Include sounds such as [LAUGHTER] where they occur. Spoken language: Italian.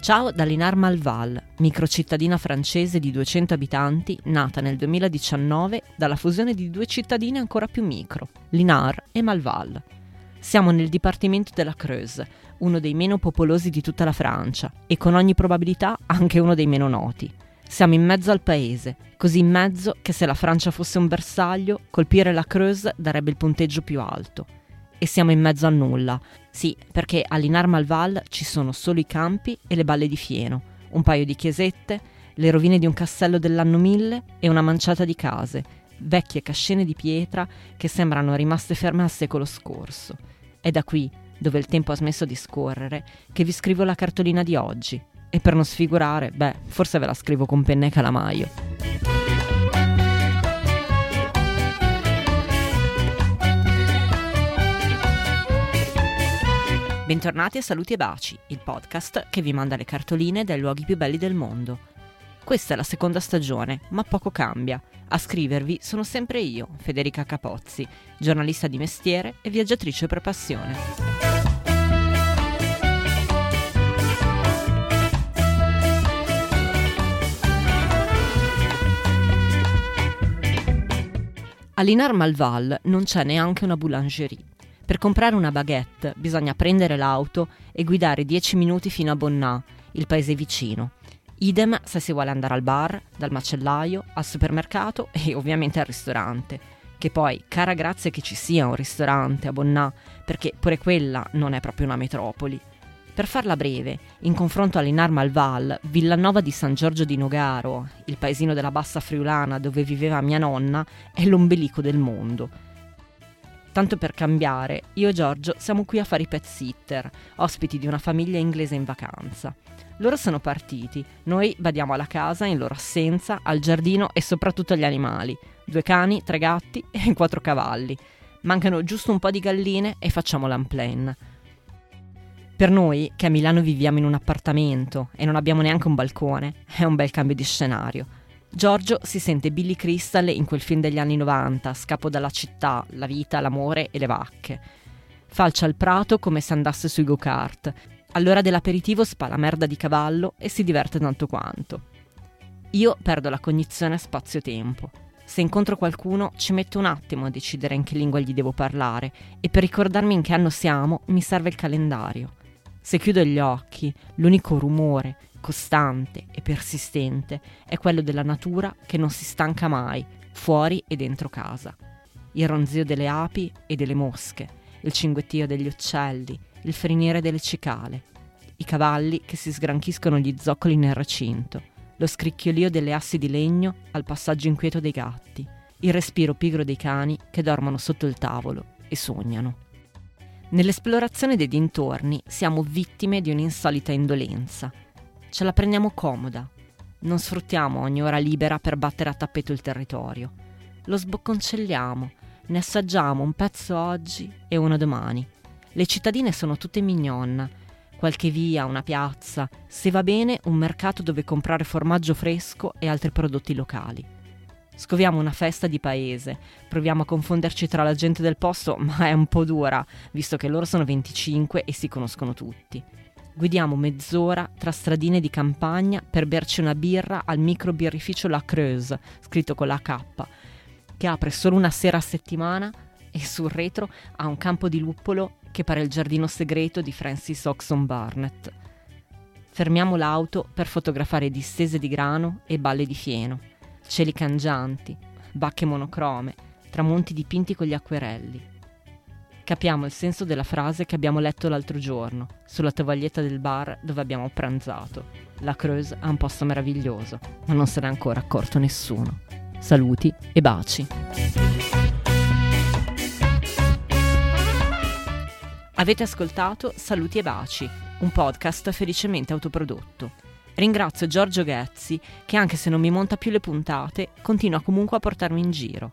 Ciao da Linar Malval, microcittadina francese di 200 abitanti, nata nel 2019 dalla fusione di due cittadine ancora più micro, Linar e Malval. Siamo nel dipartimento della Creuse, uno dei meno popolosi di tutta la Francia e con ogni probabilità anche uno dei meno noti. Siamo in mezzo al paese, così in mezzo che se la Francia fosse un bersaglio, colpire la Creuse darebbe il punteggio più alto e siamo in mezzo a nulla. Sì, perché a Linar Malval ci sono solo i campi e le balle di fieno, un paio di chiesette, le rovine di un castello dell'anno 1000 e una manciata di case, vecchie cascine di pietra che sembrano rimaste ferme al secolo scorso. È da qui, dove il tempo ha smesso di scorrere, che vi scrivo la cartolina di oggi. E per non sfigurare, beh, forse ve la scrivo con penna e calamaio. Bentornati a Saluti e Baci, il podcast che vi manda le cartoline dai luoghi più belli del mondo. Questa è la seconda stagione, ma poco cambia. A scrivervi sono sempre io, Federica Capozzi, giornalista di mestiere e viaggiatrice per passione. A Linar Malval non c'è neanche una boulangerie. Per comprare una baguette bisogna prendere l'auto e guidare 10 minuti fino a Bonnà, il paese vicino. Idem se si vuole andare al bar, dal macellaio, al supermercato e ovviamente al ristorante. Che poi, cara grazia che ci sia un ristorante a Bonnà, perché pure quella non è proprio una metropoli. Per farla breve, in confronto all'Inar Malval, Villanova di San Giorgio di Nogaro, il paesino della Bassa Friulana dove viveva mia nonna, è l'ombelico del mondo Tanto per cambiare, io e Giorgio siamo qui a fare i pet sitter, ospiti di una famiglia inglese in vacanza. Loro sono partiti, noi badiamo alla casa in loro assenza, al giardino e soprattutto agli animali. Due cani, tre gatti [LAUGHS] e quattro cavalli. Mancano giusto un po' di galline e facciamo l'unplan. Per noi, che a Milano viviamo in un appartamento e non abbiamo neanche un balcone, è un bel cambio di scenario. Giorgio si sente Billy Crystal in quel film degli anni 90, Scappo dalla città, la vita, l'amore e le vacche. Falcia il prato come se andasse sui go-kart. All'ora dell'aperitivo spa la merda di cavallo e si diverte tanto quanto. Io perdo la cognizione spazio-tempo. Se incontro qualcuno ci metto un attimo a decidere in che lingua gli devo parlare e per ricordarmi in che anno siamo mi serve il calendario. Se chiudo gli occhi, l'unico rumore, costante e persistente è quello della natura che non si stanca mai, fuori e dentro casa. Il ronzio delle api e delle mosche, il cinguettio degli uccelli, il frinire delle cicale, i cavalli che si sgranchiscono gli zoccoli nel recinto, lo scricchiolio delle assi di legno al passaggio inquieto dei gatti, il respiro pigro dei cani che dormono sotto il tavolo e sognano. Nell'esplorazione dei dintorni siamo vittime di un'insolita indolenza, Ce la prendiamo comoda. Non sfruttiamo ogni ora libera per battere a tappeto il territorio. Lo sbocconcelliamo, ne assaggiamo un pezzo oggi e uno domani. Le cittadine sono tutte mignonna. Qualche via, una piazza, se va bene un mercato dove comprare formaggio fresco e altri prodotti locali. Scoviamo una festa di paese, proviamo a confonderci tra la gente del posto, [LAUGHS] ma è un po' dura, visto che loro sono 25 e si conoscono tutti. Guidiamo mezz'ora tra stradine di campagna per berci una birra al micro birrificio La Creuse, scritto con la K, che apre solo una sera a settimana e sul retro ha un campo di luppolo che pare il giardino segreto di Francis Oxon Barnett. Fermiamo l'auto per fotografare distese di grano e balle di fieno, cieli cangianti, bacche monocrome, tramonti dipinti con gli acquerelli. Capiamo il senso della frase che abbiamo letto l'altro giorno, sulla tovaglietta del bar dove abbiamo pranzato. La Creuse ha un posto meraviglioso, ma non se n'è ancora accorto nessuno. Saluti e baci. Avete ascoltato Saluti e baci, un podcast felicemente autoprodotto. Ringrazio Giorgio Ghezzi che anche se non mi monta più le puntate, continua comunque a portarmi in giro.